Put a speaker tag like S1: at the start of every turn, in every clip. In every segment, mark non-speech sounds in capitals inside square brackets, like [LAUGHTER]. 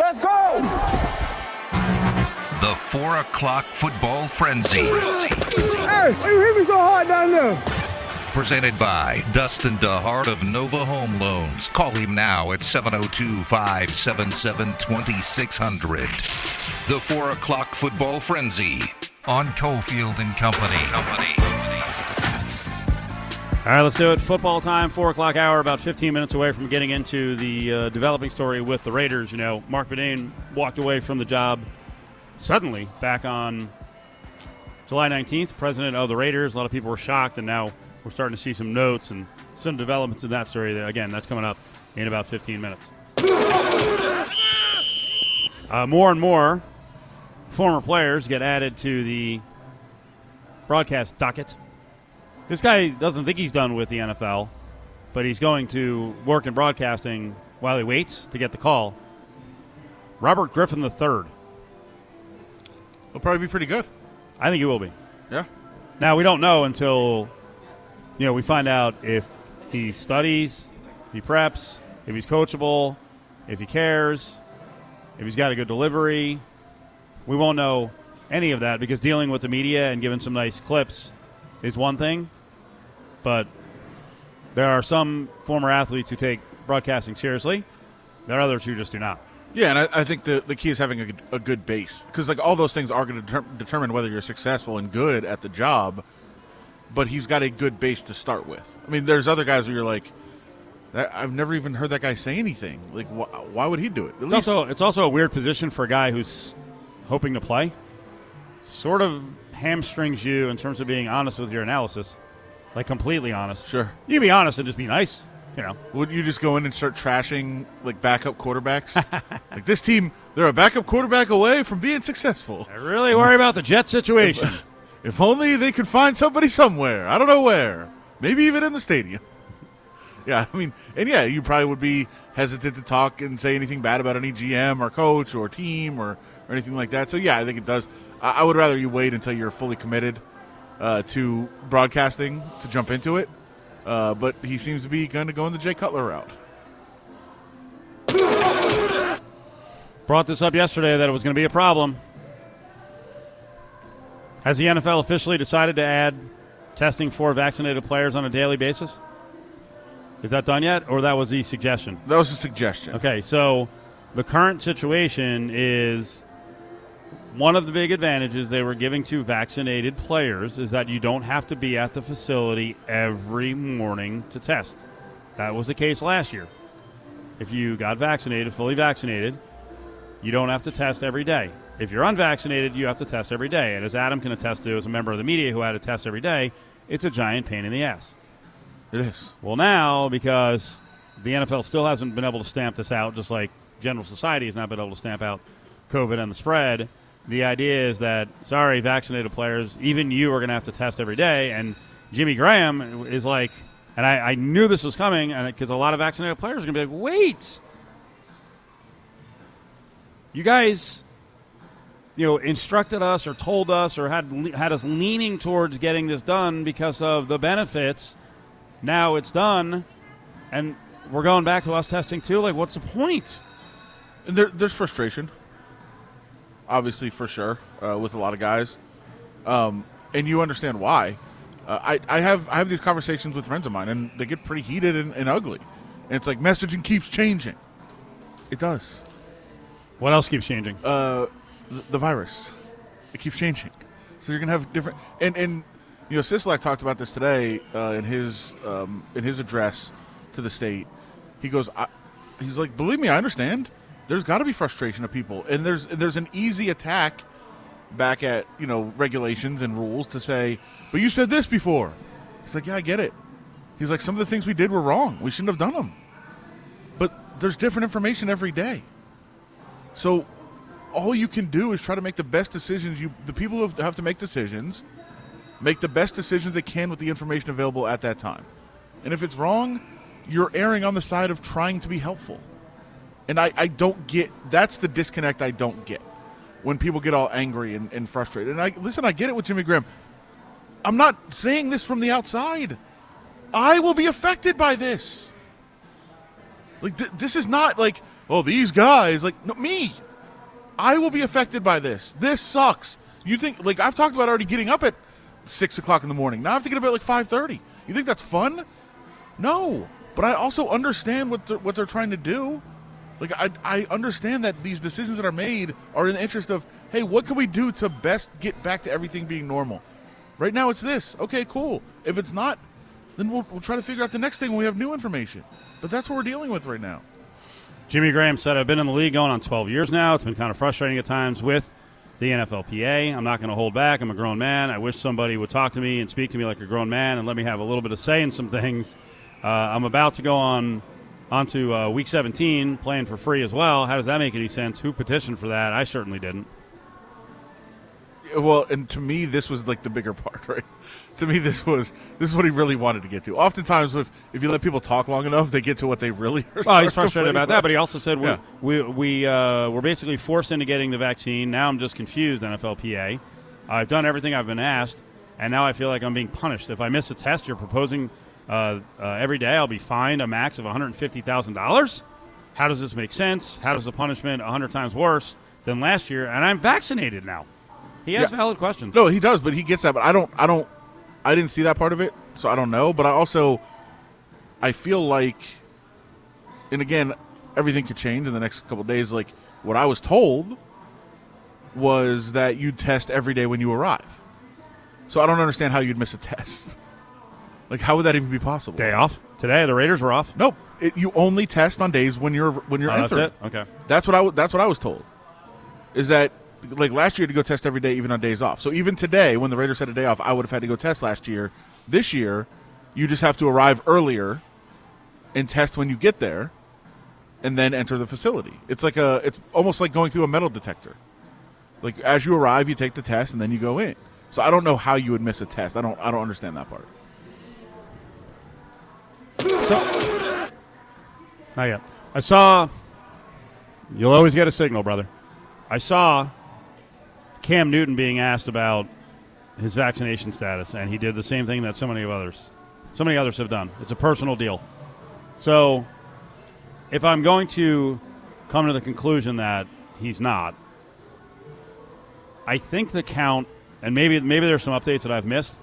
S1: Let's go!
S2: The 4 o'clock football frenzy.
S1: Hey, you hit me so hard down there.
S2: Presented by Dustin DeHart of Nova Home Loans. Call him now at 702 577 2600. The 4 o'clock football frenzy on Cofield and Company. Company.
S3: All right, let's do it. Football time, 4 o'clock hour, about 15 minutes away from getting into the uh, developing story with the Raiders. You know, Marc Badain walked away from the job suddenly back on July 19th, president of the Raiders. A lot of people were shocked, and now we're starting to see some notes and some developments in that story. Again, that's coming up in about 15 minutes. Uh, more and more former players get added to the broadcast docket. This guy doesn't think he's done with the NFL, but he's going to work in broadcasting while he waits to get the call. Robert Griffin III.
S4: It'll probably be pretty good.
S3: I think he will be.
S4: Yeah.
S3: Now we don't know until you know we find out if he studies, if he preps, if he's coachable, if he cares, if he's got a good delivery. We won't know any of that because dealing with the media and giving some nice clips is one thing, but there are some former athletes who take broadcasting seriously. There are others who just do not.
S4: Yeah, and I, I think the, the key is having a good, a good base because like all those things are going to deter- determine whether you're successful and good at the job. But he's got a good base to start with. I mean, there's other guys where you're like, I've never even heard that guy say anything. Like, wh- why would he do it? At
S3: It's
S4: least-
S3: also it's also a weird position for a guy who's hoping to play. Sort of hamstrings you in terms of being honest with your analysis, like completely honest.
S4: Sure.
S3: You can be honest and just be nice. You know,
S4: Would you just go in and start trashing like backup quarterbacks? [LAUGHS] like this team, they're a backup quarterback away from being successful.
S3: I really worry about the Jet situation. [LAUGHS]
S4: If only they could find somebody somewhere. I don't know where. Maybe even in the stadium. [LAUGHS] Yeah, I mean, and yeah, you probably would be hesitant to talk and say anything bad about any GM or coach or team or, or anything like that. So yeah, I think it does. I, I would rather you wait until you're fully committed uh, to broadcasting to jump into it. Uh, but he seems to be going to go in the Jay Cutler route.
S3: Brought this up yesterday that it was going to be a problem. Has the NFL officially decided to add testing for vaccinated players on a daily basis? Is that done yet, or that was the suggestion?
S4: That was a suggestion.
S3: Okay, so the current situation is one of the big advantages they were giving to vaccinated players is that you don't have to be at the facility every morning to test. That was the case last year. If you got vaccinated, fully vaccinated, you don't have to test every day. If you're unvaccinated, you have to test every day. And as Adam can attest to as a member of the media who had to test every day, it's a giant pain in the ass.
S4: It is.
S3: Well, now because the NFL still hasn't been able to stamp this out, just like general society has not been able to stamp out COVID and the spread. The idea is that sorry, vaccinated players, even you are going to have to test every day. And Jimmy Graham is like, and I, I knew this was coming, and because a lot of vaccinated players are going to be like, wait, you guys, you know, instructed us or told us or had had us leaning towards getting this done because of the benefits. Now it's done, and we're going back to us testing too. Like, what's the point?
S4: There, there's frustration, obviously for sure, uh, with a lot of guys, um, and you understand why. Uh, I, I have I have these conversations with friends of mine, and they get pretty heated and, and ugly. And it's like messaging keeps changing. It does.
S3: What else keeps changing?
S4: Uh, the, the virus, it keeps changing. So you're gonna have different. And and you know, Sisolak talked about this today uh, in his um, in his address to the state. He goes, I, he's like, believe me, I understand. There's got to be frustration of people, and there's there's an easy attack back at you know regulations and rules to say, but you said this before. He's like, yeah, I get it. He's like, some of the things we did were wrong. We shouldn't have done them. But there's different information every day. So all you can do is try to make the best decisions. You, the people who have to make decisions, make the best decisions they can with the information available at that time. And if it's wrong, you're erring on the side of trying to be helpful. And I, I don't get that's the disconnect I don't get when people get all angry and, and frustrated. And I listen, I get it with Jimmy Graham. I'm not saying this from the outside. I will be affected by this. Like th- this is not like oh, these guys, like no, me, I will be affected by this. This sucks. You think like I've talked about already getting up at six o'clock in the morning. Now I have to get up at like five thirty. You think that's fun? No, but I also understand what they're, what they're trying to do. Like I, I understand that these decisions that are made are in the interest of hey, what can we do to best get back to everything being normal? Right now, it's this. Okay, cool. If it's not, then we'll, we'll try to figure out the next thing when we have new information. But that's what we're dealing with right now.
S3: Jimmy Graham said, I've been in the league going on 12 years now. It's been kind of frustrating at times with the NFLPA. I'm not going to hold back. I'm a grown man. I wish somebody would talk to me and speak to me like a grown man and let me have a little bit of say in some things. Uh, I'm about to go on onto uh, week 17 playing for free as well. How does that make any sense? Who petitioned for that? I certainly didn't.
S4: Well, and to me, this was like the bigger [LAUGHS] part, right? to me, this was this is what he really wanted to get to. Oftentimes, if if you let people talk long enough, they get to what they really [LAUGHS] are.
S3: Well, he's frustrated about that, but he also said we
S4: Yeah.
S3: we we uh, we're basically forced into getting the vaccine. Now I'm just confused. NFLPA, I've done everything I've been asked, and now I feel like I'm being punished. If I miss a test, you're proposing uh, uh, every day I'll be fined a max of 150 thousand dollars. How does this make sense? How does the punishment 100 times worse than last year? And I'm vaccinated now. He has
S4: Yeah.
S3: valid questions.
S4: No, he does, but he gets that. But I don't. I don't. I didn't see that part of it, so I don't know. But I also, I feel like, and again, everything could change in the next couple of days. Like what I was told was that you'd test every day when you arrive. So I don't understand how you'd miss a [LAUGHS] test. Like, how would that even be possible?
S3: Day off today. The Raiders were off.
S4: Nope. It, you only test on days when you're when you're
S3: Oh, that's
S4: entering.
S3: it. Okay.
S4: That's what I w- that's what I was told. Is that like last year to go test every day, even on days off. So even today, when the Raiders had a day off, I would have had to go test last year. This year, you just have to arrive earlier and test when you get there, and then enter the facility. It's like a it's almost like going through a metal detector. Like as you arrive, you take the test, and then you go in. So I don't know how you would miss a test. I don't I don't understand that part.
S3: Not yet. I saw. You'll always get a signal, brother. I saw Cam Newton being asked about his vaccination status, and he did the same thing that so many of others, so many others have done. It's a personal deal. So, if I'm going to come to the conclusion that he's not, I think the count, and maybe maybe there's some updates that I've missed.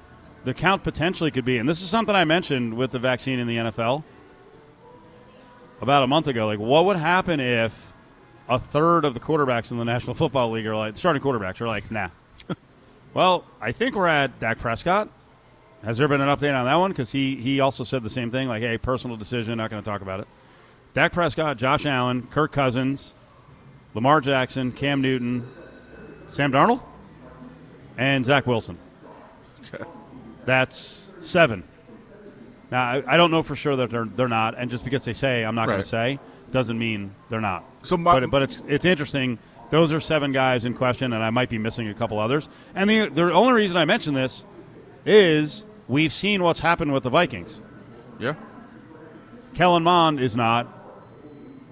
S3: The count potentially could be, and this is something I mentioned with the vaccine in the NFL about a month ago. Like, what would happen if a third of the quarterbacks in the National [LAUGHS] Football League are like starting quarterbacks are like, nah. [LAUGHS] well, I think we're at Dak Prescott. Has there been an update on that one? Because he he also said the same thing, like, hey, personal decision, not going to talk about it. Dak Prescott, Josh Allen, Kirk Cousins, Lamar Jackson, Cam Newton, Sam Darnold, and Zach Wilson. That's seven. Now I, I don't know for sure that they're they're not, and just because they say I'm not going
S4: Right.
S3: to say doesn't mean they're not.
S4: So my-
S3: but but it's it's interesting. Those are seven guys in question, and I might be missing a couple others. And the the only reason I mention this is we've seen what's happened with the Vikings.
S4: Yeah.
S3: Kellen Mond is not.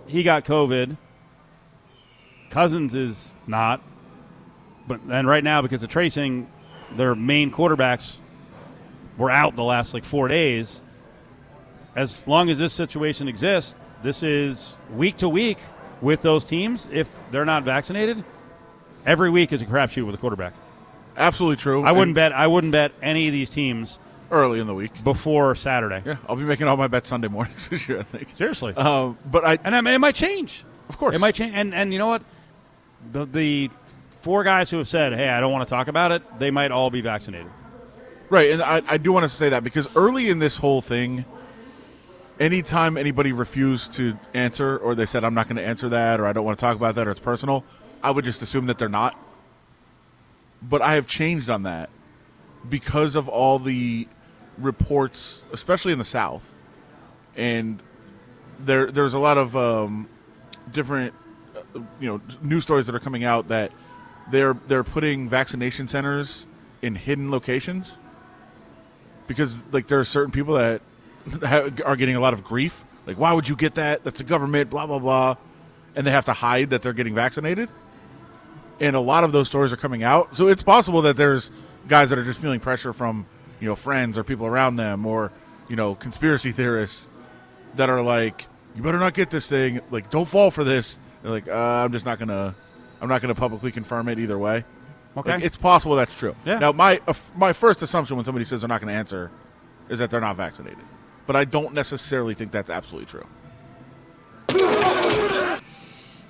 S3: He got COVID. Cousins is not. But then right now, because of tracing, their main quarterbacks were out the last like four days. As long as this situation exists, this is week to week with those teams. If they're not vaccinated, every week is a crapshoot with a quarterback.
S4: Absolutely true.
S3: I wouldn't
S4: And
S3: bet. I wouldn't bet any of these teams
S4: early in the week.
S3: before Saturday.
S4: Yeah, I'll be making all my bets Sunday mornings [LAUGHS] this year. I think.
S3: Seriously.
S4: Um, but I,
S3: And I mean, it might change.
S4: Of course.
S3: it might change. And and you know what? The the four guys who have said, "Hey, I don't want to talk about it," they might all be vaccinated.
S4: Right, and I, I do want to say that because early in this whole thing, anytime anybody refused to answer or they said I'm not going to answer that or I don't want to talk about that or it's personal, I would just assume that they're not. But I have changed on that because of all the reports, especially in the South, and there there's a lot of um, different uh, you know news stories that are coming out that they're they're putting vaccination centers in hidden locations because like there are certain people that [LAUGHS] have, are getting a lot of grief like why would you get that that's the government blah blah blah and they have to hide that they're getting vaccinated and a lot of those stories are coming out so it's possible that there's guys that are just feeling pressure from you know friends or people around them or you know conspiracy theorists that are like "You better not get this thing. Like, don't fall for this." They're like, uh, "I'm just not gonna. I'm not gonna publicly confirm it either way."
S3: Okay.
S4: Like, it's possible that's true.
S3: Yeah.
S4: Now, my uh, my first assumption when somebody says they're not going to answer is that they're not vaccinated, but I don't necessarily think that's absolutely true.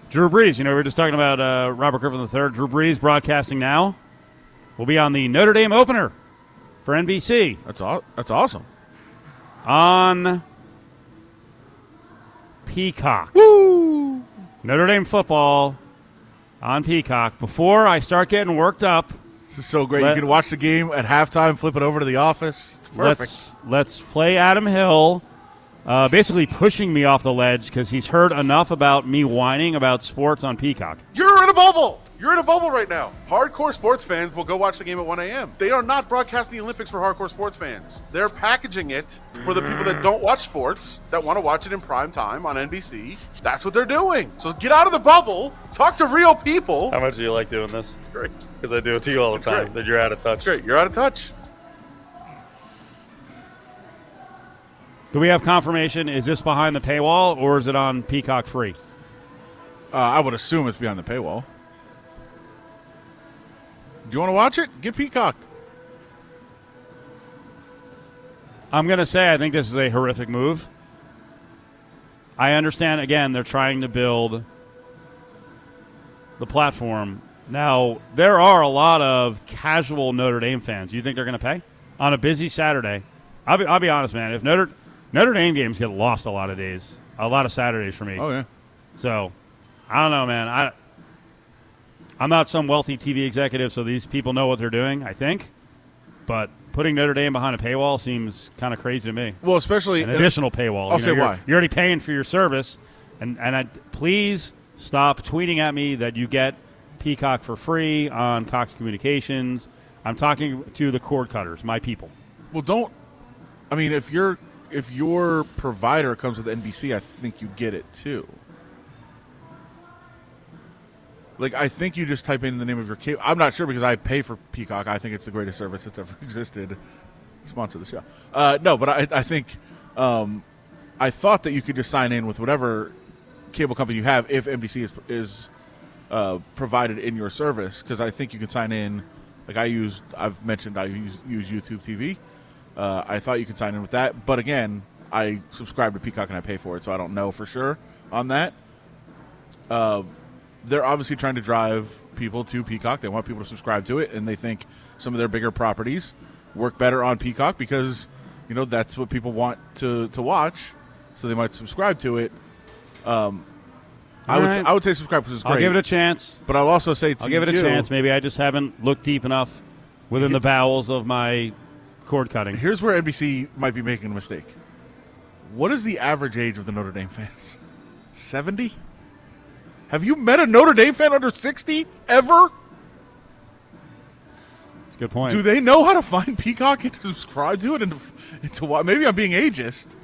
S3: Drew Brees, you know, we were just talking about uh, Robert Griffin III. Drew Brees broadcasting now. will be on the Notre Dame opener for NBC
S4: That's aw- that's awesome.
S3: on Peacock. Woo! Notre Dame football on Peacock. Before I start getting worked up,
S4: This is so great.
S3: Let-
S4: you can watch the game at halftime, flip it over to the office. It's perfect.
S3: let's let's play Adam Hill, uh, basically pushing me off the ledge because he's heard enough about me whining about sports on Peacock.
S5: You're in a bubble. You're in a bubble right now. Hardcore sports fans will go watch the game at 1 a.m. They are not broadcasting the Olympics for hardcore sports fans. They're packaging it for the people that don't watch sports, that want to watch it in prime time on NBC. That's what they're doing. So get out of the bubble, talk to real people.
S6: How much do you like doing this?
S5: It's great.
S6: Because I do it to you all the time.
S5: great.
S6: That you're out of touch.
S5: It's great. You're out of touch.
S3: Do we have confirmation? Is this behind the paywall or is it on Peacock free?
S4: Uh, I would assume it's behind the paywall. Do you want to watch it? Get Peacock.
S3: I'm going to say I think this is a horrific move. I understand, again, they're trying to build the platform. Now, there are a lot of casual Notre Dame fans. Do you think they're going to pay? On a busy Saturday, I'll be, I'll be honest, man. If Notre, Notre Dame games get lost a lot of days, a lot of Saturdays for me.
S4: Oh yeah.
S3: So, I don't know, man. I, I'm not some wealthy TV executive, so these people know what they're doing, I think. But putting Notre Dame behind a paywall seems kind of crazy to me.
S4: Well, especially
S3: An additional paywall.
S4: I'll
S3: You
S4: say
S3: you're,
S4: why.
S3: You're already paying for your service, and and I, please stop tweeting at me that you get Peacock for free on Cox Communications. I'm talking to the cord cutters, my people.
S4: Well, don't. I mean, if your if your provider comes with NBC, I think you get it too. Like, I think you just type in the name of your cable. I'm not sure because I pay for Peacock. I think it's the greatest service that's ever [LAUGHS] existed. Sponsor the show. Uh, no, but I, I think um, I thought that you could just sign in with whatever cable company you have if NBC is is uh, provided in your service because I think you can sign in. Like I use, I've mentioned I use use YouTube TV. Uh, I thought you could sign in with that, but again, I subscribe to Peacock and I pay for it, so I don't know for sure on that. Uh, they're obviously trying to drive people to Peacock. They want people to subscribe to it, and they think some of their bigger properties work better on Peacock because you know that's what people want to to watch. So they might subscribe to it. Um, I would
S3: Alright.
S4: I would say subscribe because it's great.
S3: I'll give it a chance.
S4: but I'll also say to
S3: I'll give it a
S4: you-
S3: chance. Maybe I just haven't looked deep enough within the [LAUGHS] bowels of my cord cutting.
S4: Here's where NBC might be making a mistake. What is the average age of the Notre Dame fans? [LAUGHS] 70? Have you met a Notre Dame fan under 60 ever?
S3: It's a good point.
S4: Do they know how to find [LAUGHS] Peacock and subscribe to it and, to why? Maybe I'm being ageist.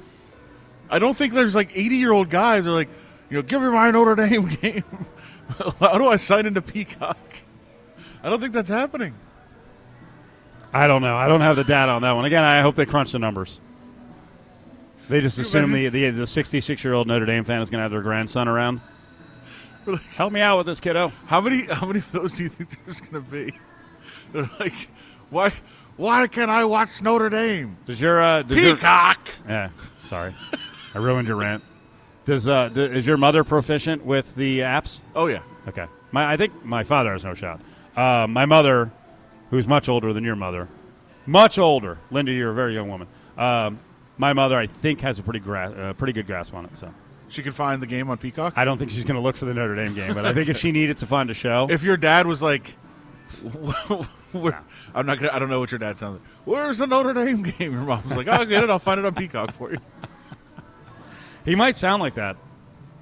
S4: I don't think there's like 80 year old guys are like, you know, give me my Notre Dame [LAUGHS] game. [LAUGHS] how do I sign into Peacock? I don't think that's happening.
S3: I don't know. I don't have the data on that one. Again, I hope they crunch the numbers. They just assume the the the 66 year old Notre Dame fan is going to have their grandson around. [LAUGHS] Help me out with this kiddo.
S4: How many how many of those do you think there's going to be? [LAUGHS] They're like, why why can't I watch Notre Dame?
S3: Does your uh, does your-
S4: Peacock.
S3: yeah, sorry, I ruined your rant. Does uh, d- is your mother proficient with the apps?
S4: Oh yeah.
S3: Okay, my I think my father has no shot. Uh, my mother, who's much older than your mother, much older. Linda, you're a very young woman. Um, my mother, I think, has a pretty gra- uh, pretty good grasp on it. So
S4: She can find the game on Peacock.
S3: I don't think she's going to look for the Notre Dame game, but I think if she needed to find a show,
S4: if your dad was like, [LAUGHS] where, I'm not gonna. I don't know what your dad sounds like. Where's the Notre Dame game? Your mom's like, I'll get it. I'll find it on Peacock for you.
S3: he might sound like that.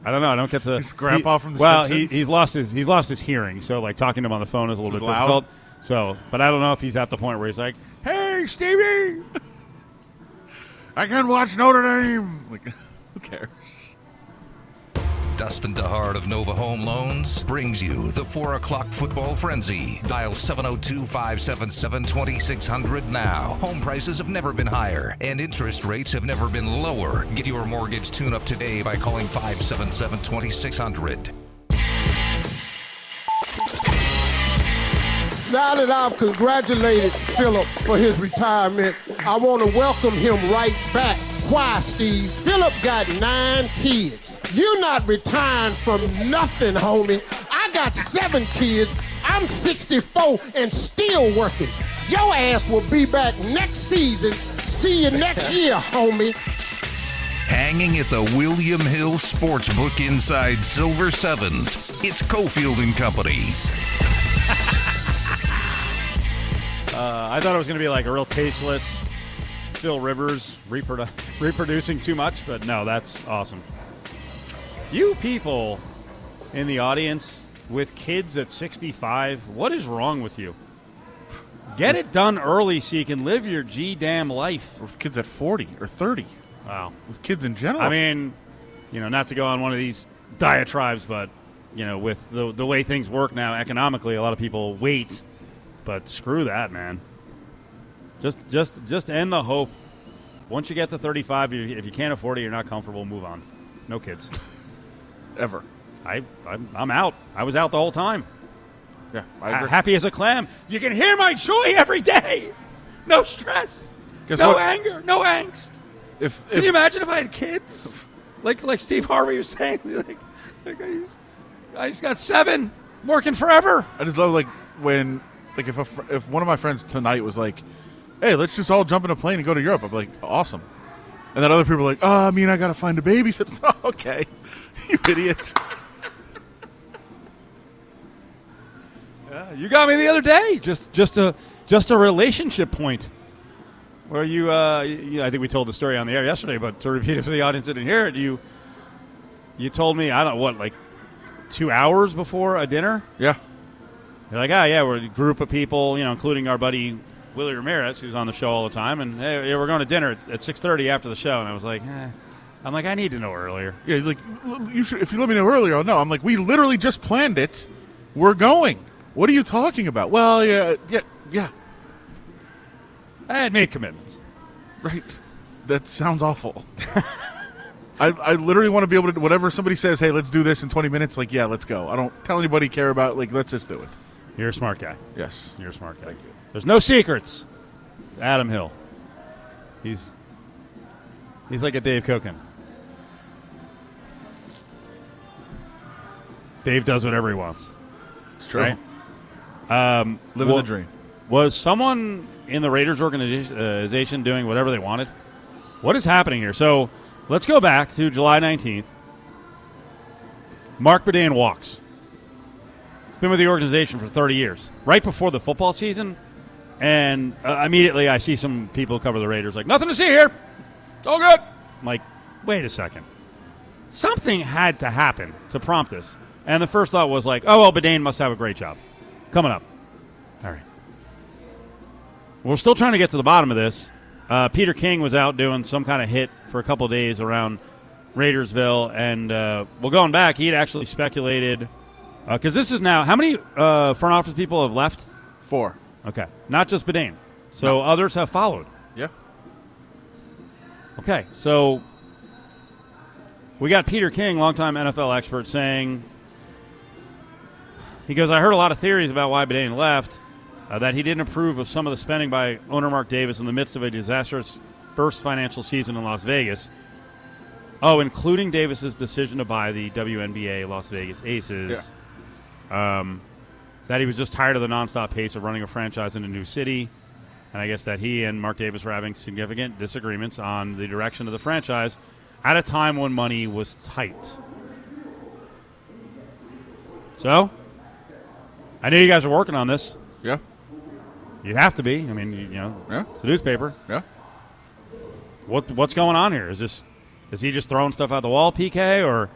S3: I don't know. I don't get to.
S4: His grandpa
S3: he-
S4: from The
S3: well,
S4: Simpsons?
S3: he, he's lost his he's lost his hearing, so like talking to him on the phone is a little
S4: He's
S3: bit
S4: loud?
S3: difficult. So, but I don't know if he's at the point where he's like, "Hey, Stevie." [LAUGHS]
S4: I can watch Notre Dame. Like, [LAUGHS] who cares?
S2: Dustin DeHart of Nova Home Loans brings you the 4 o'clock football frenzy. Dial 702 577 2600 now. Home prices have never been higher, and interest rates have never been lower. Get your mortgage tune up today by calling 577 2600.
S7: Now that I've congratulated Philip for his retirement, I want to welcome him right back. Why, Steve? Philip got nine kids. You're not retiring from nothing, homie. I got seven kids. I'm 64 and still working. Your ass will be back next season. See you next [LAUGHS] year, homie.
S2: Hanging at the William Hill Sportsbook inside Silver Sevens, it's Cofield and Company. [LAUGHS]
S3: Uh, I thought it was going to be like a real tasteless Phil Rivers reprodu- [LAUGHS] reproducing too much, but no, that's awesome. You people in the audience with kids at 65, what is wrong with you? Get it done early so you can live your G damn life.
S4: With kids at 40 or 30.
S3: Wow.
S4: With kids in general.
S3: I mean, you know, not to go on one of these diatribes, but you know, with the the way things work now economically, a lot of people wait. But screw that, man. Just just just end the hope. Once you get to 35, if you can't afford it, you're not comfortable, move on. No kids. [LAUGHS]
S4: ever.
S3: I I'm, I'm out. I was out the whole time.
S4: Yeah, I
S3: happy as a clam. You can hear my joy every day. No stress.
S4: Guess
S3: no
S4: what?
S3: anger. No angst.
S4: If,
S3: Can
S4: if
S3: you imagine if I had kids? [LAUGHS] Like like Steve Harvey was saying, [LAUGHS] like, like I, just, I just got seven, I'm working forever.
S4: I just love like when like if a, fr- if one of my friends tonight was like, "Hey, let's just all jump in a plane and go to Europe," I'm like, "Awesome." And then other people are like, "Oh, I mean, I gotta find a babysitter." [LAUGHS] Okay, you idiot.
S3: Yeah, you got me the other day. Just just a just a relationship point where you, uh, you, I think we told the story on the air yesterday, but to repeat it for the audience that didn't hear it, you you told me I don't know what like two hours before a dinner.
S4: Yeah,
S3: You're like, oh yeah, we're a group of people, you know, including our buddy Willie Ramirez, who's on the show all the time, and hey, we're going to dinner at, at six thirty after the show. And I was like, eh. I'm like, I need to know earlier.
S4: yeah. Like you should. If you let me know earlier, I'll know. I'm like, we literally just planned it. We're going. What are you talking about? Well, yeah, yeah, yeah.
S3: I had made commitments.
S4: Right. That sounds awful. [LAUGHS] I, I literally want to be able to whatever somebody says, hey, let's do this in 20 minutes. Like, yeah, let's go. I don't tell anybody care about. Like, let's just do it.
S3: You're a smart guy.
S4: Yes.
S3: You're a smart guy. Thank you. There's no secrets. Adam Hill. He's he's like a Dave Koken. Dave does whatever he wants.
S4: It's true.
S3: Right? Um,
S4: Living
S3: wa-
S4: the dream.
S3: Was someone in the Raiders organization doing whatever they wanted? What is happening here? So let's go back to July 19th. Marc Badain walks. He's been with the organization for 30 years. Right before the football season, and uh, immediately I see some people cover the Raiders like, nothing to see here. It's all good. I'm like, wait a second. Something had to happen to prompt this. And the first thought was like, oh, well, Badain must have a great job. Coming up. All right. We're still trying to get to the bottom of this. Uh, Peter King was out doing some kind of hit for a couple of days around Raidersville, and uh, well, going back, he had actually speculated because this is now how many uh, front office people have left?
S4: Four.
S3: Okay, not just Badain, so others have followed.
S4: Yeah.
S3: Okay, so we got Peter King, longtime NFL expert, saying he goes, "I heard a lot of theories about why Badain left." uh, that he didn't approve of some of the spending by owner Mark Davis in the midst of a disastrous first financial season in Las Vegas. Oh, including Davis's decision to buy the WNBA Las Vegas Aces. Um, that he was just tired of the nonstop pace of running a franchise in a new city. And I guess that he and Mark Davis were having significant disagreements on the direction of the franchise at a time when money was tight. So, I knew you guys were working on this.
S4: Yeah.
S3: You have to be. I mean, you, you know,
S4: Yeah.
S3: it's the newspaper.
S4: Yeah.
S3: What what's going on here? Is this is he just throwing stuff out the wall, PK, or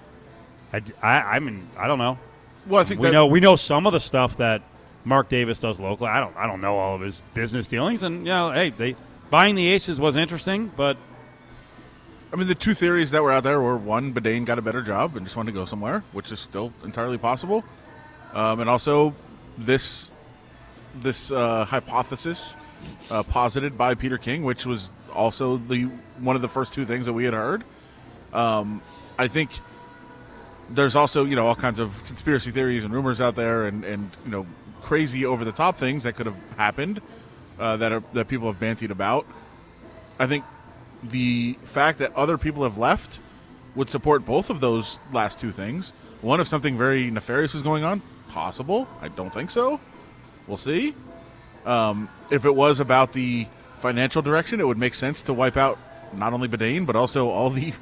S3: I, I, I mean I don't know.
S4: Well, I think
S3: We
S4: that,
S3: know we know some of the stuff that Mark Davis does locally. I don't I don't know all of his business dealings, and you know, hey, they buying the Aces was interesting, but
S4: I mean, the two theories that were out there were one, Badain got a better job and just wanted to go somewhere, which is still entirely possible, um, and also this this uh, hypothesis uh, posited by Peter King, which was also the one of the first two things that we had heard. Um, I think there's also you know all kinds of conspiracy theories and rumors out there, and and you know crazy over the top things that could have happened uh, that are that people have bantied about. I think the fact that other people have left would support both of those last two things. One, if something very nefarious was going on, possible. I don't think so. We'll see. Um, if it was about the financial direction, it would make sense to wipe out not only Badain but also all the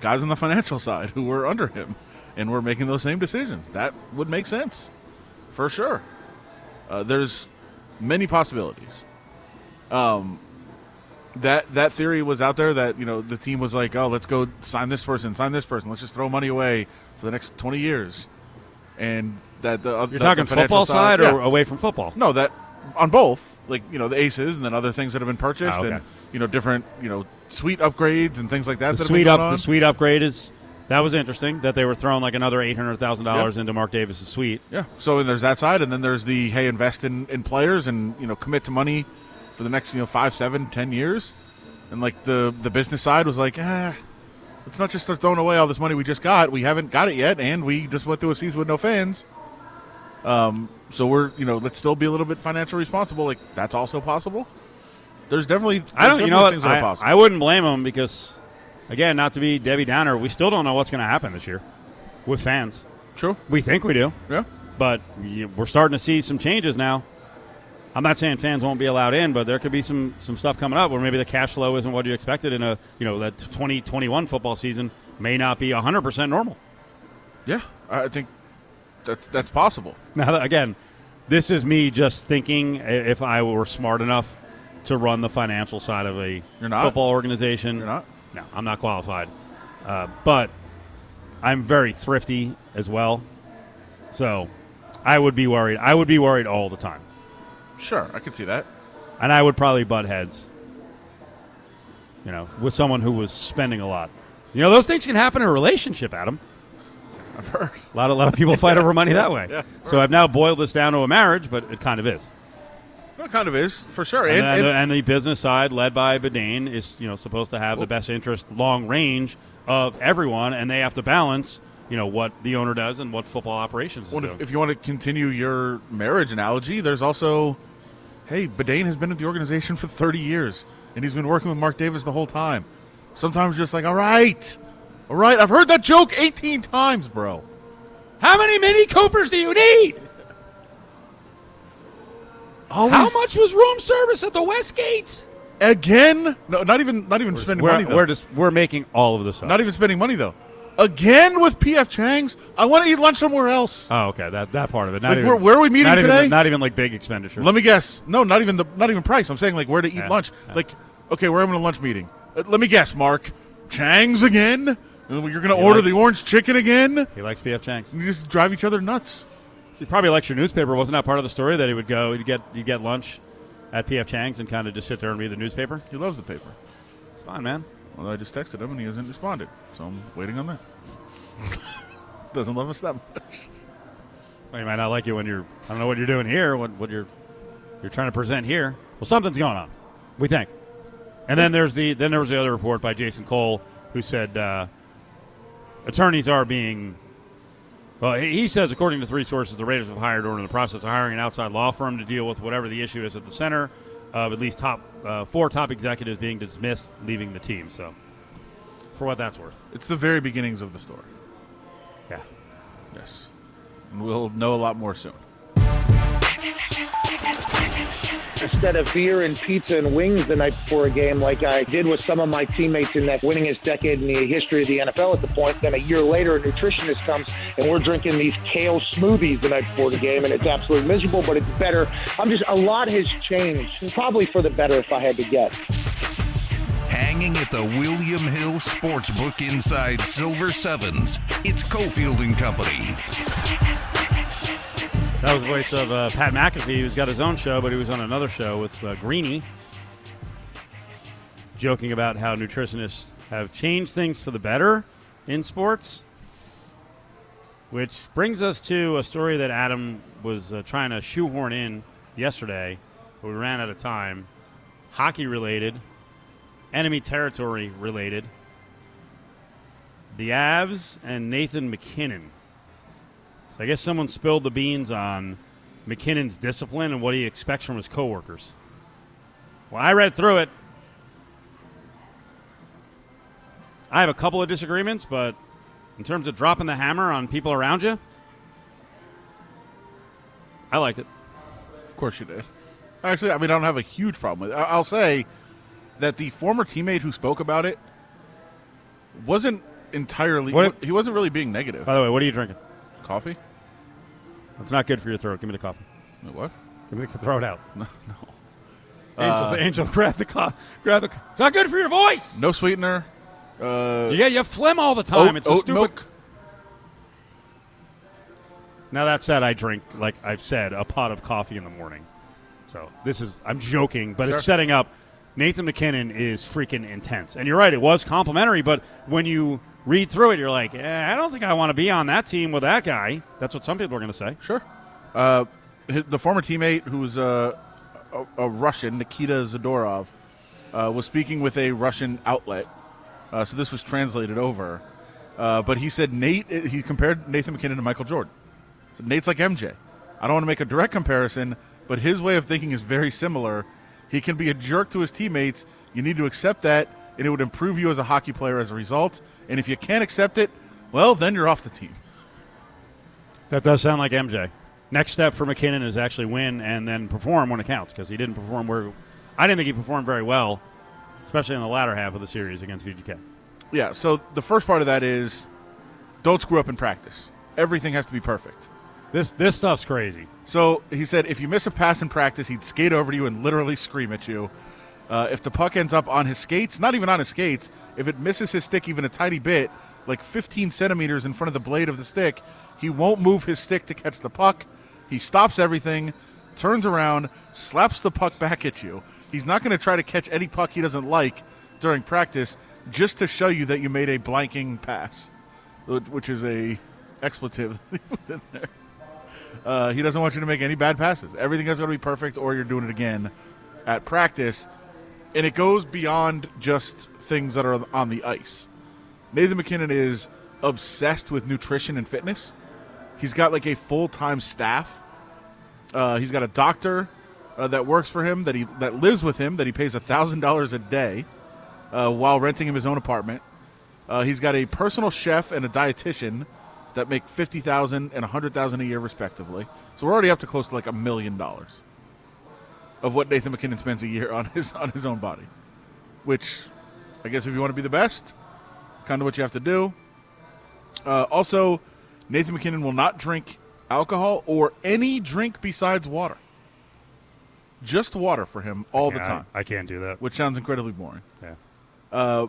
S4: guys on the financial side who were under him and were making those same decisions. That would make sense for sure. Uh, there's many possibilities. Um, that that theory was out there that you know the team was like, oh, let's go sign this person, sign this person, let's just throw money away for the next twenty years, and that the
S3: You're
S4: the,
S3: talking
S4: the
S3: football side, or
S4: Yeah.
S3: away from football?
S4: no that on both like you know the aces and then other things that have been purchased
S3: Ah, okay.
S4: and you know different you know suite upgrades and things like that.
S3: The
S4: that been
S3: up,
S4: on.
S3: the sweet upgrade is that was interesting that they were throwing like another eight hundred thousand dollars into Mark Davis's suite.
S4: Yeah. So and there's that side, and then there's the hey, invest in, in players and you know commit to money for the next you know five, seven, ten years, and like the the business side was like, ah, let's not just throwing away all this money we just got. We haven't got it yet, and we just went through a season with no fans. Um. So we're you know let's still be a little bit financially responsible. Like that's also possible. There's definitely
S3: I don't,
S4: there's
S3: you know what?
S4: things that are
S3: I,
S4: possible.
S3: I wouldn't blame them because, again, not to be Debbie Downer, we still don't know what's going to happen this year with fans.
S4: True.
S3: We think we do,
S4: Yeah.
S3: but we're starting to see some changes now. I'm not saying fans won't be allowed in, but there could be some some stuff coming up where maybe the cash flow isn't what you expected in a you know that 2021 football season may not be 100 percent normal.
S4: Yeah. I think that's that's possible. [LAUGHS]
S3: Now, again, this is me just thinking if I were smart enough to run the financial side of a
S4: You're not.
S3: football organization.
S4: You're not.
S3: No, I'm not qualified. Uh, but I'm very thrifty as well. So I would be worried. I would be worried all the time.
S4: Sure, I can see that.
S3: And I would probably butt heads, you know, with someone who was spending a lot. You know, those things can happen in a relationship, Adam.
S4: I've heard.
S3: A lot of, a lot of people fight over money that way. [LAUGHS]
S4: Yeah,
S3: so I've now boiled this down to a marriage, but it kind of is.
S4: It kind of is for sure.
S3: And,
S4: And,
S3: and,
S4: and-
S3: the, and the business side, led by Badain, is you know supposed to have the best interest, long range of everyone, and they have to balance you know what the owner does and what football operations
S4: Well,
S3: doing.
S4: if, if you want to continue your marriage analogy, there's also, hey, Badain has been at the organization for 30 years, and he's been working with Mark Davis the whole time. Sometimes you're just like, all right, all right, I've heard that joke 18 times, bro.
S3: How many Mini Coopers do you need?
S4: Always,
S3: How much was room service at the Westgate?
S4: again? No, not even, not even spending
S3: We're,
S4: money though.
S3: we're just we're making all of this up.
S4: not even spending money though. Again with PF Chang's. I want to eat lunch somewhere else.
S3: oh, okay, that that part of it. Not
S4: Like,
S3: even,
S4: where- where are we meeting
S3: not even-
S4: today?
S3: not even like big expenditure.
S4: Let me guess. No, not even the not even price. I'm saying like where to eat
S3: Yeah.
S4: lunch. Like, okay, we're having a lunch meeting. Uh, let me guess, Mark. Chang's again. You're going to order
S3: likes-
S4: the orange chicken again.
S3: he likes PF Chang's.
S4: You just drive each other nuts.
S3: He probably likes your newspaper. Wasn't that part of the story that he would go? He'd get he'd get lunch at PF Chang's and kind of just sit there and read the newspaper.
S4: He loves the paper.
S3: It's fine, man.
S4: Well, I just texted him and he hasn't responded, so I'm waiting on that. [LAUGHS] Doesn't love us that much.
S3: Well, he might not like you when you're. I don't know what you're doing here. What what you're you're trying to present here. Well, something's going on. We think. And then there's the then there was the other report by Jason Cole who said uh, attorneys are being. Well, he says according to three sources, the Raiders have hired or in the process of hiring an outside law firm to deal with whatever the issue is at the center of at least top uh, four top executives being dismissed, leaving the team. So, for what that's worth,
S4: It's the very beginnings of the story.
S3: yeah.
S4: Yes. And we'll know a lot more soon.
S8: Instead of beer and pizza and wings the night before a game, like I did with some of my teammates in that winningest decade in the history of the NFL at the point. Then a year later, a nutritionist comes and we're drinking these kale smoothies the night before the game, and it's absolutely miserable, but it's better. I'm just, a lot has changed, probably for the better if I had to guess.
S2: Hanging at the William Hill Sportsbook inside Silver Sevens, it's Cofield and Company.
S3: That was the voice of uh, Pat McAfee, who's got his own show, but he was on another show with uh, Greeny, joking about how nutritionists have changed things for the better in sports. Which brings us to a story that Adam was uh, trying to shoehorn in yesterday, but we ran out of time. Hockey related, enemy territory related. The Avs and Nathan MacKinnon. So I guess someone spilled the beans on MacKinnon's discipline and what he expects from his coworkers. Well, I read through it. I have a couple of disagreements, but in terms of dropping the hammer on people around you, I liked it.
S4: Of course you did. Actually, I mean, I don't have a huge problem with it. I'll say that the former teammate who spoke about it wasn't entirely.
S3: What-
S4: he wasn't really being negative.
S3: By the way, what are you drinking?
S4: Coffee?
S3: It's not good for your throat. Give me the coffee.
S4: Wait, What?
S3: Give me the throw it out.
S4: No, [LAUGHS] no.
S3: Angel, Angel, grab the coffee. grab the. It's not good for your voice.
S4: No sweetener. Uh,
S3: Yeah, you have phlegm all the time.
S4: oat,
S3: it's a
S4: oat
S3: stupid.
S4: milk.
S3: Now that said, I drink like I've said a pot of coffee in the morning. So this is I'm joking, but
S4: Sure.
S3: it's setting up. Nathan MacKinnon is freaking intense, and you're right. It was complimentary, but when you read through it, you're like, eh, I don't think I want to be on that team with that guy. That's what some people are going to say.
S4: Sure. Uh, the former teammate, who was uh, a, a Russian, Nikita Zadorov, uh, was speaking with a Russian outlet. Uh, so this was translated over. Uh, but he said Nate, he compared Nathan MacKinnon to Michael Jordan. So Nate's like MJ. I don't want to make a direct comparison, but his way of thinking is very similar. He can be a jerk to his teammates. You need to accept that, and it would improve you as a hockey player as a result. And if you can't accept it, well, then you're off the team.
S3: That does sound like MJ. Next step for MacKinnon is actually win and then perform when it counts because he didn't perform where I didn't think he performed very well, especially in the latter half of the series against VGK.
S4: Yeah, so the first part of that is don't screw up in practice. Everything has to be perfect.
S3: This this stuff's crazy.
S4: So he said if you miss a pass in practice, he'd skate over to you and literally scream at you. Uh, if the puck ends up on his skates, not even on his skates, if it misses his stick even a tiny bit, like 15 centimeters in front of the blade of the stick, he won't move his stick to catch the puck. He stops everything, turns around, slaps the puck back at you. He's not going to try to catch any puck he doesn't like during practice just to show you that you made a blanking pass, which- is a expletive [LAUGHS] that he put in there. Uh, he doesn't want you to make any bad passes. Everything has got to be perfect, or you're doing it again at practice. And it goes beyond just things that are on the ice. Nathan MacKinnon is obsessed with nutrition and fitness. He's got like a full time staff. Uh, he's got a doctor uh, that works for him that he that lives with him that he pays thousand dollars a day uh, while renting him his own apartment. Uh, he's got a personal chef and a dietitian that make fifty thousand and a hundred thousand a year respectively. So we're already up to close to like a million dollars of what Nathan MacKinnon spends a year on his on his own body. Which I guess if you want to be the best, kind of what you have to do. Uh, also, Nathan MacKinnon will not drink alcohol or any drink besides water. Just water for him all the
S3: Yeah, I-
S4: time,
S3: I, can't do that.
S4: which sounds incredibly boring.
S3: Yeah.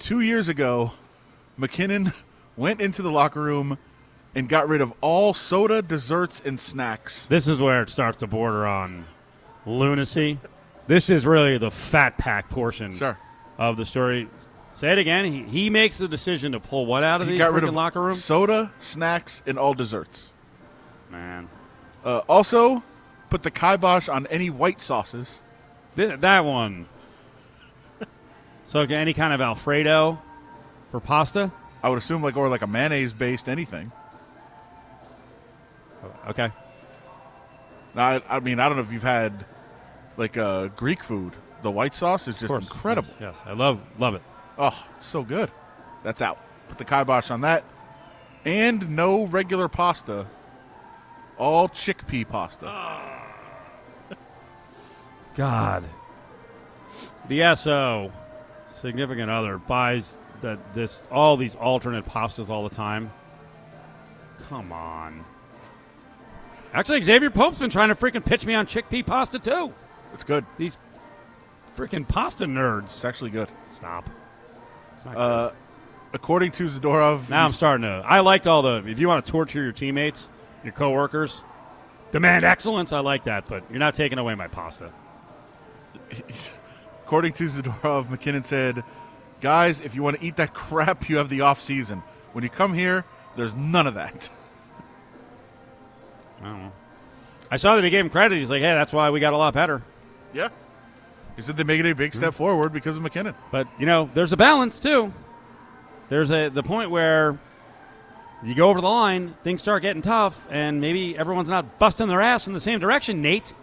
S4: two years ago, MacKinnon [LAUGHS] went into the locker room and got rid of all soda, desserts, and snacks.
S3: This is where it starts to border on lunacy. This is really the fat pack portion
S4: Sure.
S3: of the story. Say it again. He, he makes the decision to pull what out of
S4: He
S3: the
S4: got rid
S3: freaking
S4: of
S3: locker room.
S4: soda, snacks, and all desserts.
S3: Man,
S4: Uh, also, put the kibosh on any white sauces.
S3: Th- that one. so any kind of Alfredo for pasta.
S4: I would assume like or like a mayonnaise based anything.
S3: Okay.
S4: Now, I, I mean, I don't know if you've had like uh, Greek food. The white sauce is just
S3: course.
S4: incredible.
S3: Yes, yes, I love love it.
S4: Oh, so good. That's out. Put the kibosh on that. And no regular pasta. All chickpea pasta. [LAUGHS]
S3: God. The SO, significant other, buys that this all these alternate pastas all the time. Come on. Actually, Xavier Pope's been trying to freaking pitch me on chickpea pasta too.
S4: It's good.
S3: These freaking pasta nerds.
S4: It's actually good.
S3: Stop. It's not
S4: Uh, according to Zadorov.
S3: Now I'm
S4: he's-
S3: starting to. I liked all the. If you want to torture your teammates, your coworkers, demand excellence. I like that, but you're not taking away my pasta. [LAUGHS]
S4: according to Zadorov, MacKinnon said guys, if you want to eat that crap, you have the off season. When you come here, there's none of that. [LAUGHS]
S3: I don't know. I saw that he gave him credit. He's like, hey, that's why we got a lot better.
S4: Yeah. He said they make it a big step forward because of MacKinnon.
S3: But you know, there's a balance too. There's a the point where you go over the line, things start getting tough, and maybe everyone's not busting their ass in the same direction. Nate,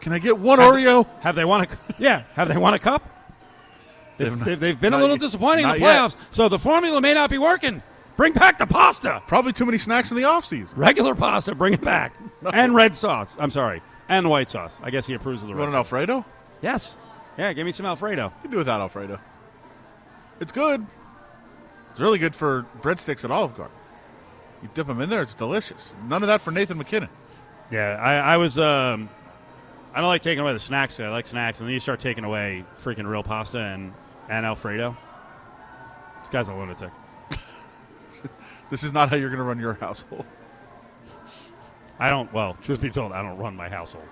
S4: Can I get one Oreo?
S3: have they won a? Yeah, have they won a cup? [LAUGHS] They've,
S4: They've not-
S3: they've, been a little disappointing in the
S4: Not yet.
S3: playoffs, so the formula may not be working. Bring back the pasta,
S4: Probably too many snacks in the offseason.
S3: regular pasta. Bring it back, [LAUGHS] and red sauce. I'm sorry, and white sauce. I guess he approves of the
S4: You want an
S3: sauce.
S4: Alfredo?
S3: Yes, yeah. Give me some Alfredo.
S4: You can do without Alfredo. It's good. It's really good for breadsticks at Olive Garden. You dip them in there, it's delicious. None of that for Nathan MacKinnon.
S3: Yeah, I, I was. Um, I don't like taking away the snacks. I like snacks, and then you start taking away freaking real pasta and and Alfredo. This guy's a lunatic. [LAUGHS]
S4: This is not how you're going to run your household.
S3: I don't. Well, truth be told, I don't run my household.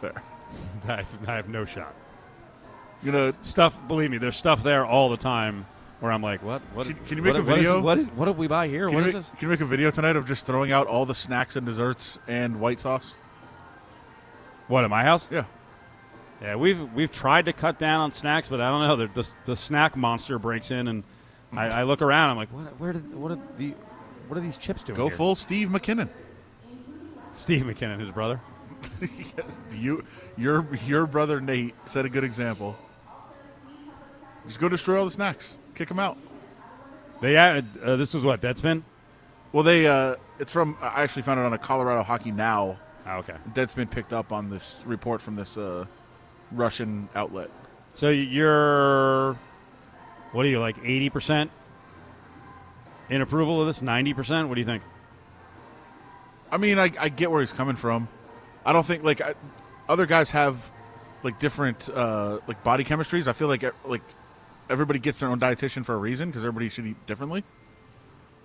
S4: Fair. [LAUGHS]
S3: I have, I have no shot.
S4: You know,
S3: Stuff. Believe me, there's stuff there all the time where I'm like, what? What?
S4: Can- can you make
S3: what-
S4: a video?
S3: what, is, what did we buy here?
S4: can
S3: What
S4: you, make,
S3: this?
S4: can you make a video tonight of just throwing out all the snacks and desserts and white sauce?
S3: What at my house?
S4: Yeah.
S3: Yeah, we've we've tried to cut down on snacks, but I don't know. The the, the snack monster breaks in, and I, I look around. I'm like, what? Where did what are the what are these chips doing?
S4: Go
S3: here?
S4: full Steve MacKinnon.
S3: Steve MacKinnon, his brother.
S4: yes, you, your, your brother Nate set a good example. Just go destroy all the snacks. Kick them out.
S3: They uh, uh, this was what Deadspin.
S4: Well, they uh, it's from I actually found it on a Colorado Hockey Now.
S3: Oh, okay,
S4: Deadspin picked up on this report from this uh, Russian outlet.
S3: so you're what are you like eighty percent in approval of this? Ninety percent? What do you think?
S4: I mean, I, I get where he's coming from. I don't think like I, other guys have like different uh, like body chemistries. I feel like like everybody gets their own dietitian for a reason because everybody should eat differently.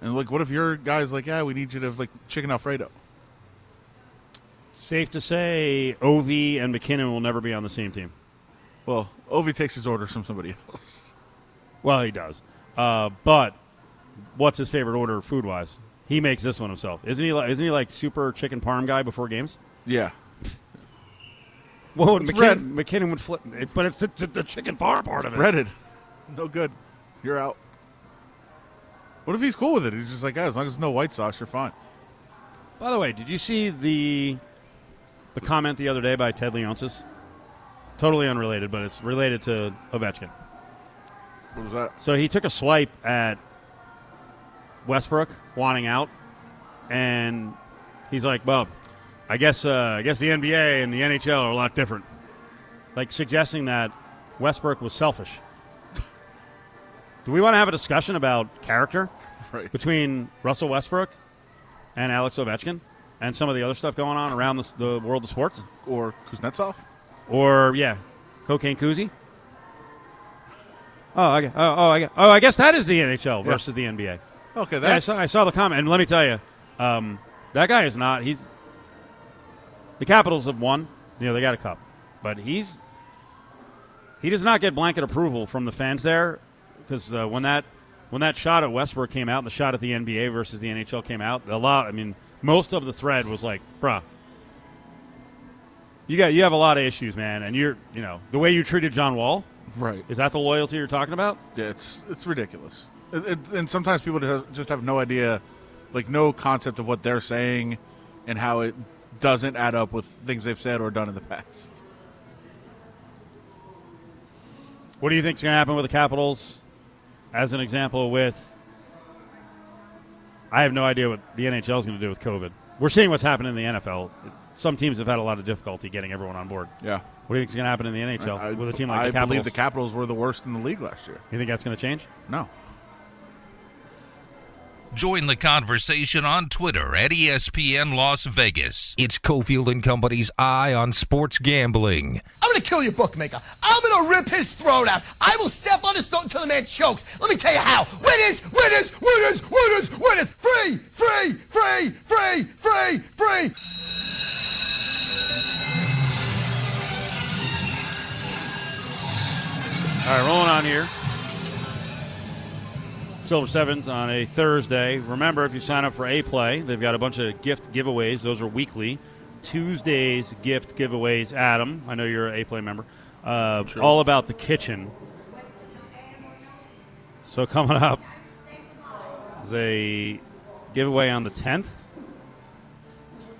S4: And like, what if your guy's like, yeah, we need you to have like chicken alfredo?
S3: Safe to say, Ov and MacKinnon will never be on the same team.
S4: Well, Ovi takes his orders from somebody [LAUGHS] else.
S3: Well, he does. Uh, but what's his favorite order food wise? He makes this one himself. Isn't he? Like, isn't he like super chicken parm guy before games?
S4: yeah,
S3: What would
S4: MacKinnon.
S3: MacKinnon would flip? It, but it's the, the, the chicken parm part of it.
S4: breaded, no good. You're out. What if he's cool with it? He's just like, yeah, as long as there's no white sauce, you're fine.
S3: By the way, did you see the the comment the other day by Ted Leonsis? Totally unrelated, but it's related to Ovechkin.
S4: What was that?
S3: So he took a swipe at Westbrook wanting out, and he's like, "Well, I guess uh, I guess the NBA and the NHL are a lot different," like suggesting that Westbrook was selfish. Do we want to have a discussion about character [LAUGHS]
S4: Right.
S3: between Russell Westbrook and Alex Ovechkin, and some of the other stuff going on around the, the world of sports?
S4: Or Kuznetsov?
S3: Or yeah, cocaine koozie. Oh, I, oh, oh, I, oh, I guess that is the NHL versus the NBA.
S4: Okay,
S3: Yeah, I saw, I saw the comment, and let me tell you, um, that guy is not. He's the Capitals have won. You know, they got a cup, but he's he does not get blanket approval from the fans there because uh, when that when that shot at Westbrook came out and the shot at the NBA versus the NHL came out, a lot. I mean, most of the thread was like, "Bruh, you got you have a lot of issues, man, and you're you know the way you treated John Wall."
S4: right.
S3: Is that the loyalty you're talking about?
S4: Yeah, it's it's ridiculous, it, it, and sometimes people just- have no idea, like no concept of what they're saying, and how it doesn't add up with things they've said or done in the past.
S3: What do you think's going to happen with the Capitals? As an example, with I have no idea what the NHL is going to do with COVID. We're seeing what's happening in the NFL. Some teams have had a lot of difficulty getting everyone on board.
S4: Yeah,
S3: What do you think is going to happen in the NHL
S4: I,
S3: with a team like
S4: I
S3: the Capitals?
S4: believe the Capitals were the worst in the league last year.
S3: you think that's going to change?
S4: No,
S2: Join the conversation on Twitter at ESPN Las Vegas. It's Cofield and Company's Eye on Sports Gambling.
S9: I'm gonna kill your bookmaker. I'm gonna rip his throat out. I will step on his throat until the man chokes. Let me tell you how. Winners, winners, winners, winners, winners. Free, free, free, free, free, free.
S3: All right, rolling on here. Silver Sevens on a Thursday. Remember, if you sign up for A Play, they've got a bunch of gift giveaways. Those are weekly. Tuesdays gift giveaways. Adam, I know you're an A Play member. Uh, All about the kitchen. So coming up is a giveaway on the 10th.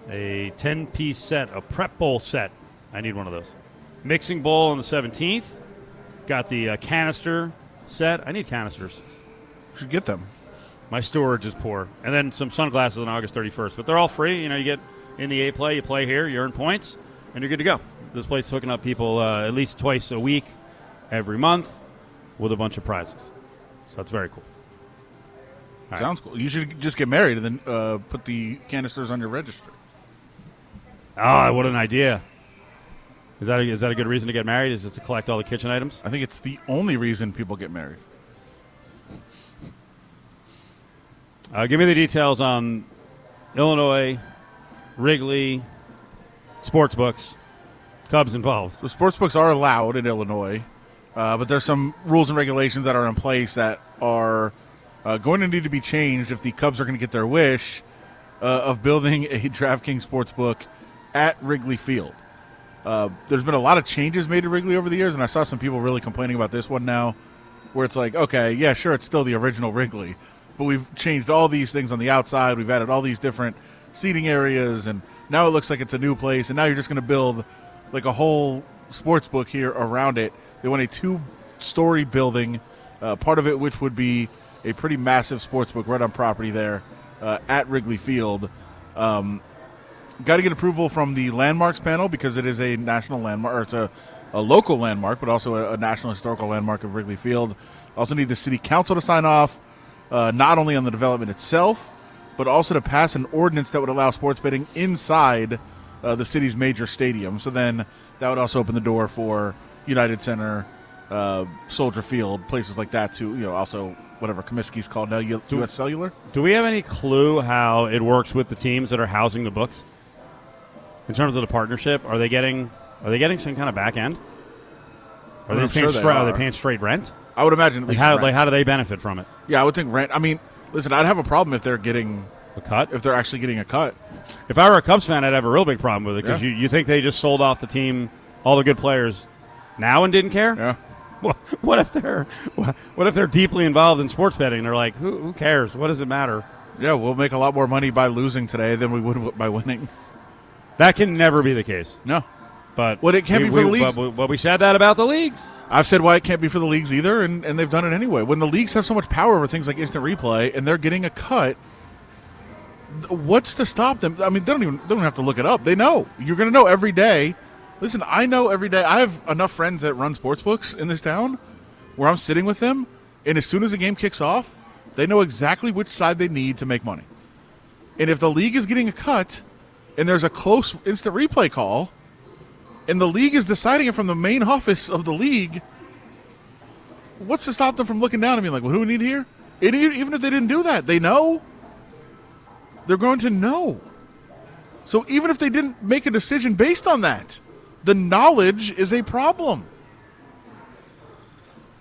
S3: A 10 piece set, a prep bowl set. I need one of those. Mixing bowl on the 17th. Got the uh, canister set. I need canisters.
S4: Should get them.
S3: My storage is poor. And then some sunglasses on August 31st. But they're all free. You know, you get in the A play, you play here, you earn points, and you're good to go. This place is hooking up people uh, at least twice a week, every month, with a bunch of prizes. So that's very cool. All right.
S4: Sounds cool. You should just get married and then uh, put the canisters on your register.
S3: Oh, what an idea. Is that, a, is that a good reason to get married? Is just to collect all the kitchen items?
S4: I think it's the only reason people get married.
S3: Uh, give me the details on Illinois, Wrigley, sports books, Cubs involved.
S4: So sports books are allowed in Illinois, uh, but there's some rules and regulations that are in place that are uh, going to need to be changed if the Cubs are going to get their wish uh, of building a [LAUGHS] DraftKings sports book at Wrigley Field. Uh, there's been a lot of changes made to Wrigley over the years, and I saw some people really complaining about this one now, where it's like, okay, yeah, sure, it's still the original Wrigley, but we've changed all these things on the outside. We've added all these different seating areas, and now it looks like it's a new place. And now you're just going to build like a whole sports book here around it. They want a two-story building, uh, part of it which would be a pretty massive sports book right on property there uh, at Wrigley Field. Um, got to get approval from the landmarks panel because it is a national landmark, or it's a, a local landmark, but also a, a national historical landmark of Wrigley Field. Also need the city council to sign off, uh, not only on the development itself, but also to pass an ordinance that would allow sports betting inside uh, the city's major stadium. So then that would also open the door for United Center, uh, Soldier Field, places like that to you know also whatever Comiskey's called now, U- do, U.S. Cellular.
S3: Do we have any clue how it works with the teams that are housing the books? In terms of the partnership, are they getting are they getting some kind of back end? Are they,
S4: sure
S3: paying
S4: they
S3: straight, are. they paying straight rent?
S4: I would imagine at
S3: Like
S4: least
S3: how,
S4: rent.
S3: like how do they benefit from it?
S4: Yeah, I would think rent. I mean, listen, I'd have a problem if they're getting
S3: A cut?
S4: if they're actually getting a cut.
S3: If I were a Cubs fan, I'd have a real big problem with it because
S4: Yeah.
S3: you, you think they just sold off the team, all the good players, now and didn't care.
S4: Yeah. [LAUGHS]
S3: What, what if they're what if they're deeply involved in sports betting? They're like, who, who cares? What does it matter?
S4: Yeah, we'll make a lot more money by losing today than we would by winning.
S3: That can never be the case.
S4: No.
S3: But
S4: what it can't
S3: we-
S4: be for the leagues.
S3: But, we- but we said that about the leagues.
S4: I've said why it can't be for the leagues either, and, and they've done it anyway. When the leagues have so much power over things like instant replay and they're getting a cut, what's to stop them? I mean, they don't even they don't have to look it up. They know. You're going to know every day. Listen, I know every day. I have enough friends that run sports books in this town where I'm sitting with them, and as soon as the game kicks off, they know exactly which side they need to make money. And if the league is getting a cut and there's a close instant replay call, and the league is deciding it from the main [LAUGHS] office of the league, what's to stop them from looking down and being like, well, who we need here? And even if they didn't do that, they know. They're going to know. So even if they didn't make a decision based on that, the knowledge is a problem.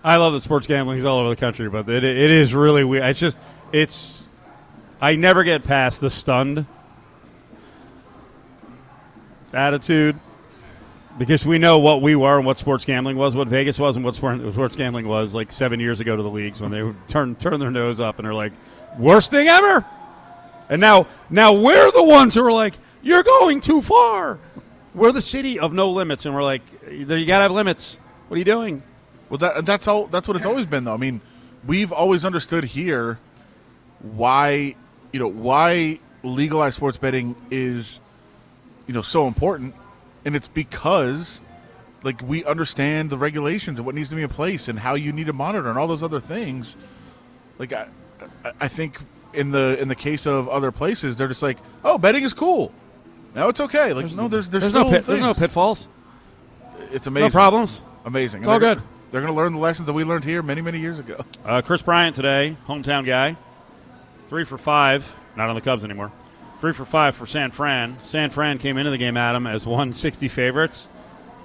S3: I love that sports gambling is all over the country, but it, it is really weird. It's just it's. I never get past the stunned attitude because we know what we were and what sports gambling was, what Vegas was, and what sports gambling was like seven years ago to the leagues when they would turn turn their nose up and are like, worst thing ever. And now now we're the ones who are like, you're going too far. We're the city of no limits, and we're like, you gotta have limits. What are you doing?
S4: Well, that, that's all. That's what it's always been, though. I mean, we've always understood here why you know why legalized sports betting is you know so important, and it's because like we understand the regulations and what needs to be in place and how you need to monitor and all those other things. Like I, I- I think in the in the case of other places, they're just like, oh, betting is cool. Now it's okay. Like no, there's there's,
S3: There's
S4: still
S3: no pit, there's no pitfalls.
S4: It's amazing.
S3: No problems.
S4: Amazing.
S3: It's all
S4: they're
S3: good.
S4: They're going to learn the lessons that we learned here many, many years ago.
S3: Uh, Kris Bryant today, hometown guy, three for five. Not on the Cubs anymore. Three for five for San Fran. San Fran came into the game, Adam, as 160 favorites.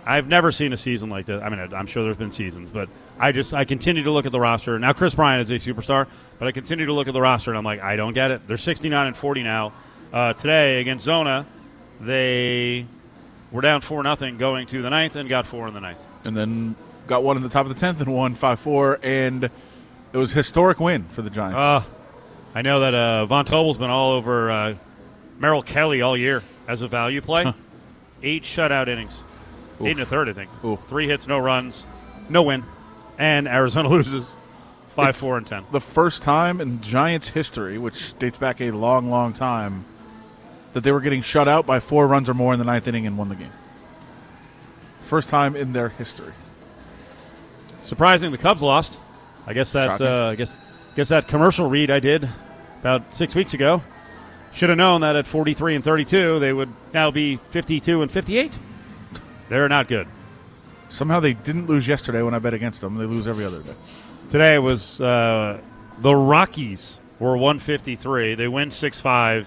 S3: I've never seen a season like this. I mean, I'm sure there's been seasons, but I just I continue to look at the roster. Now Kris Bryant is a superstar, but I continue to look at the roster and I'm like, I don't get it. They're 69 and 40 now. Uh, today against Zona, they were down four nothing going to the ninth and got four in the ninth.
S4: and then got one in the top of the tenth and won five four, and it was a historic win for the Giants.
S3: Uh, I know that uh, Von Tobel's been all over uh, Merrill Kelly all year as a value play. Eight shutout innings, eight and a third, I think.
S4: Oof.
S3: Three hits, no runs, no win, and Arizona [LAUGHS] loses five,
S4: It's
S3: four, and ten.
S4: the first time in Giants history, which dates back a long, long time, that they were getting shut out by four runs or more in the ninth inning and won the game. First time in their history.
S3: Surprising, the Cubs lost. I guess that uh, I guess guess that commercial read I did about six weeks ago should have known that at 43 and 32 they would now be 52 and 58. They're not good.
S4: Somehow they didn't lose yesterday when I bet against them. They lose every other day.
S3: Today was uh, the Rockies were 153. They win 6-5.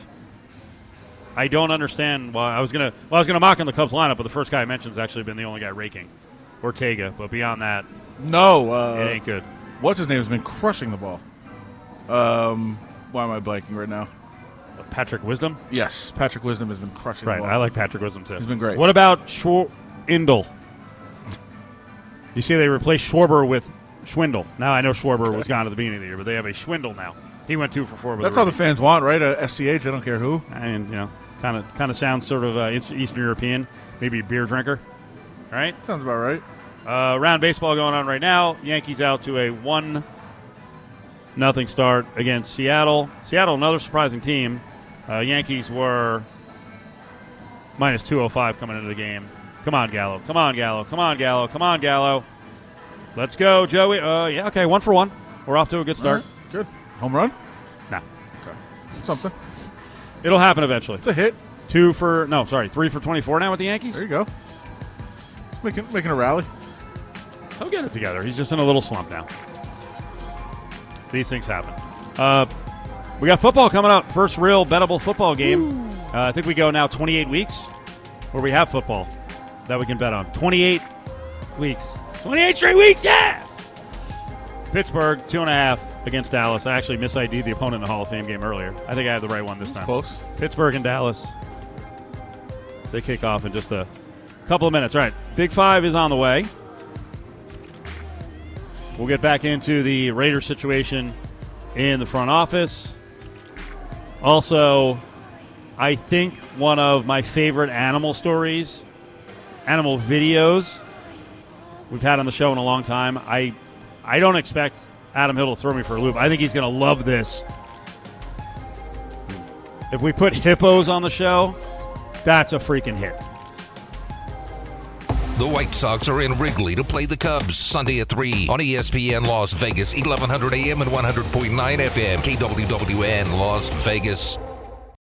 S3: I don't understand why I was gonna well I was gonna mock on the Cubs lineup, but the first guy I mentioned has actually been the only guy raking, Ortega. But beyond that,
S4: No,
S3: it
S4: uh,
S3: ain't good.
S4: what's his name has been crushing the ball. Um, why am I blanking right now?
S3: Patrick Wisdom,
S4: Yes, Patrick Wisdom has been crushing
S3: right? I like Patrick Wisdom too.
S4: He's been great.
S3: What about Schwindel? You see, they replaced Schwarber with Schwindel. Now I know Schwarber was gone at the beginning of the year, but they have a Schwindel now. He went two for four.
S4: That's all the fans want, right? A SCH, I don't care who.
S3: and you know, kind of kind of sounds sort of uh, Eastern European, maybe a beer drinker, right?
S4: Sounds about right.
S3: Uh, round baseball going on right now. Yankees out to a one nothing start against Seattle. Seattle, another surprising team. Uh, Yankees were minus two hundred five coming into the game. Come on, Gallo. Come on, Gallo. Come on, Gallo. Come on, Gallo. Let's go, Joey. Uh, yeah, okay, one for one. We're off to a good start.
S4: right, good. Home run?
S3: Nah,
S4: Okay. Something.
S3: it'll happen eventually.
S4: It's a hit.
S3: Two for no, sorry, three for twenty four now with the Yankees.
S4: There you go. Making making a rally.
S3: He'll get it together. He's just in a little slump now. These things happen. Uh, we got football coming up. First real bettable football game. Uh, I think we go now 28 weeks where we have football that we can bet on. 28 weeks. 28 straight weeks, yeah! Pittsburgh, two and a half against Dallas. I actually mis ID'd the opponent in the Hall of Fame game earlier. I think I have the right one this time.
S4: Close.
S3: Pittsburgh and Dallas. They kick off in just a couple of minutes. All right, Big Five is on the way. We'll get back into the Raiders situation in the front office. Also, I think one of my favorite animal stories, animal videos we've had on the show in a long time. I I don't expect Adam Hill to throw me for a loop. I think he's going to love this. If we put hippos on the show, that's a freaking hit.
S2: The White Sox are in Wrigley to play the Cubs Sunday at 3 on ESPN Las Vegas, 1100 AM and 100.9 FM, KWWN Las Vegas.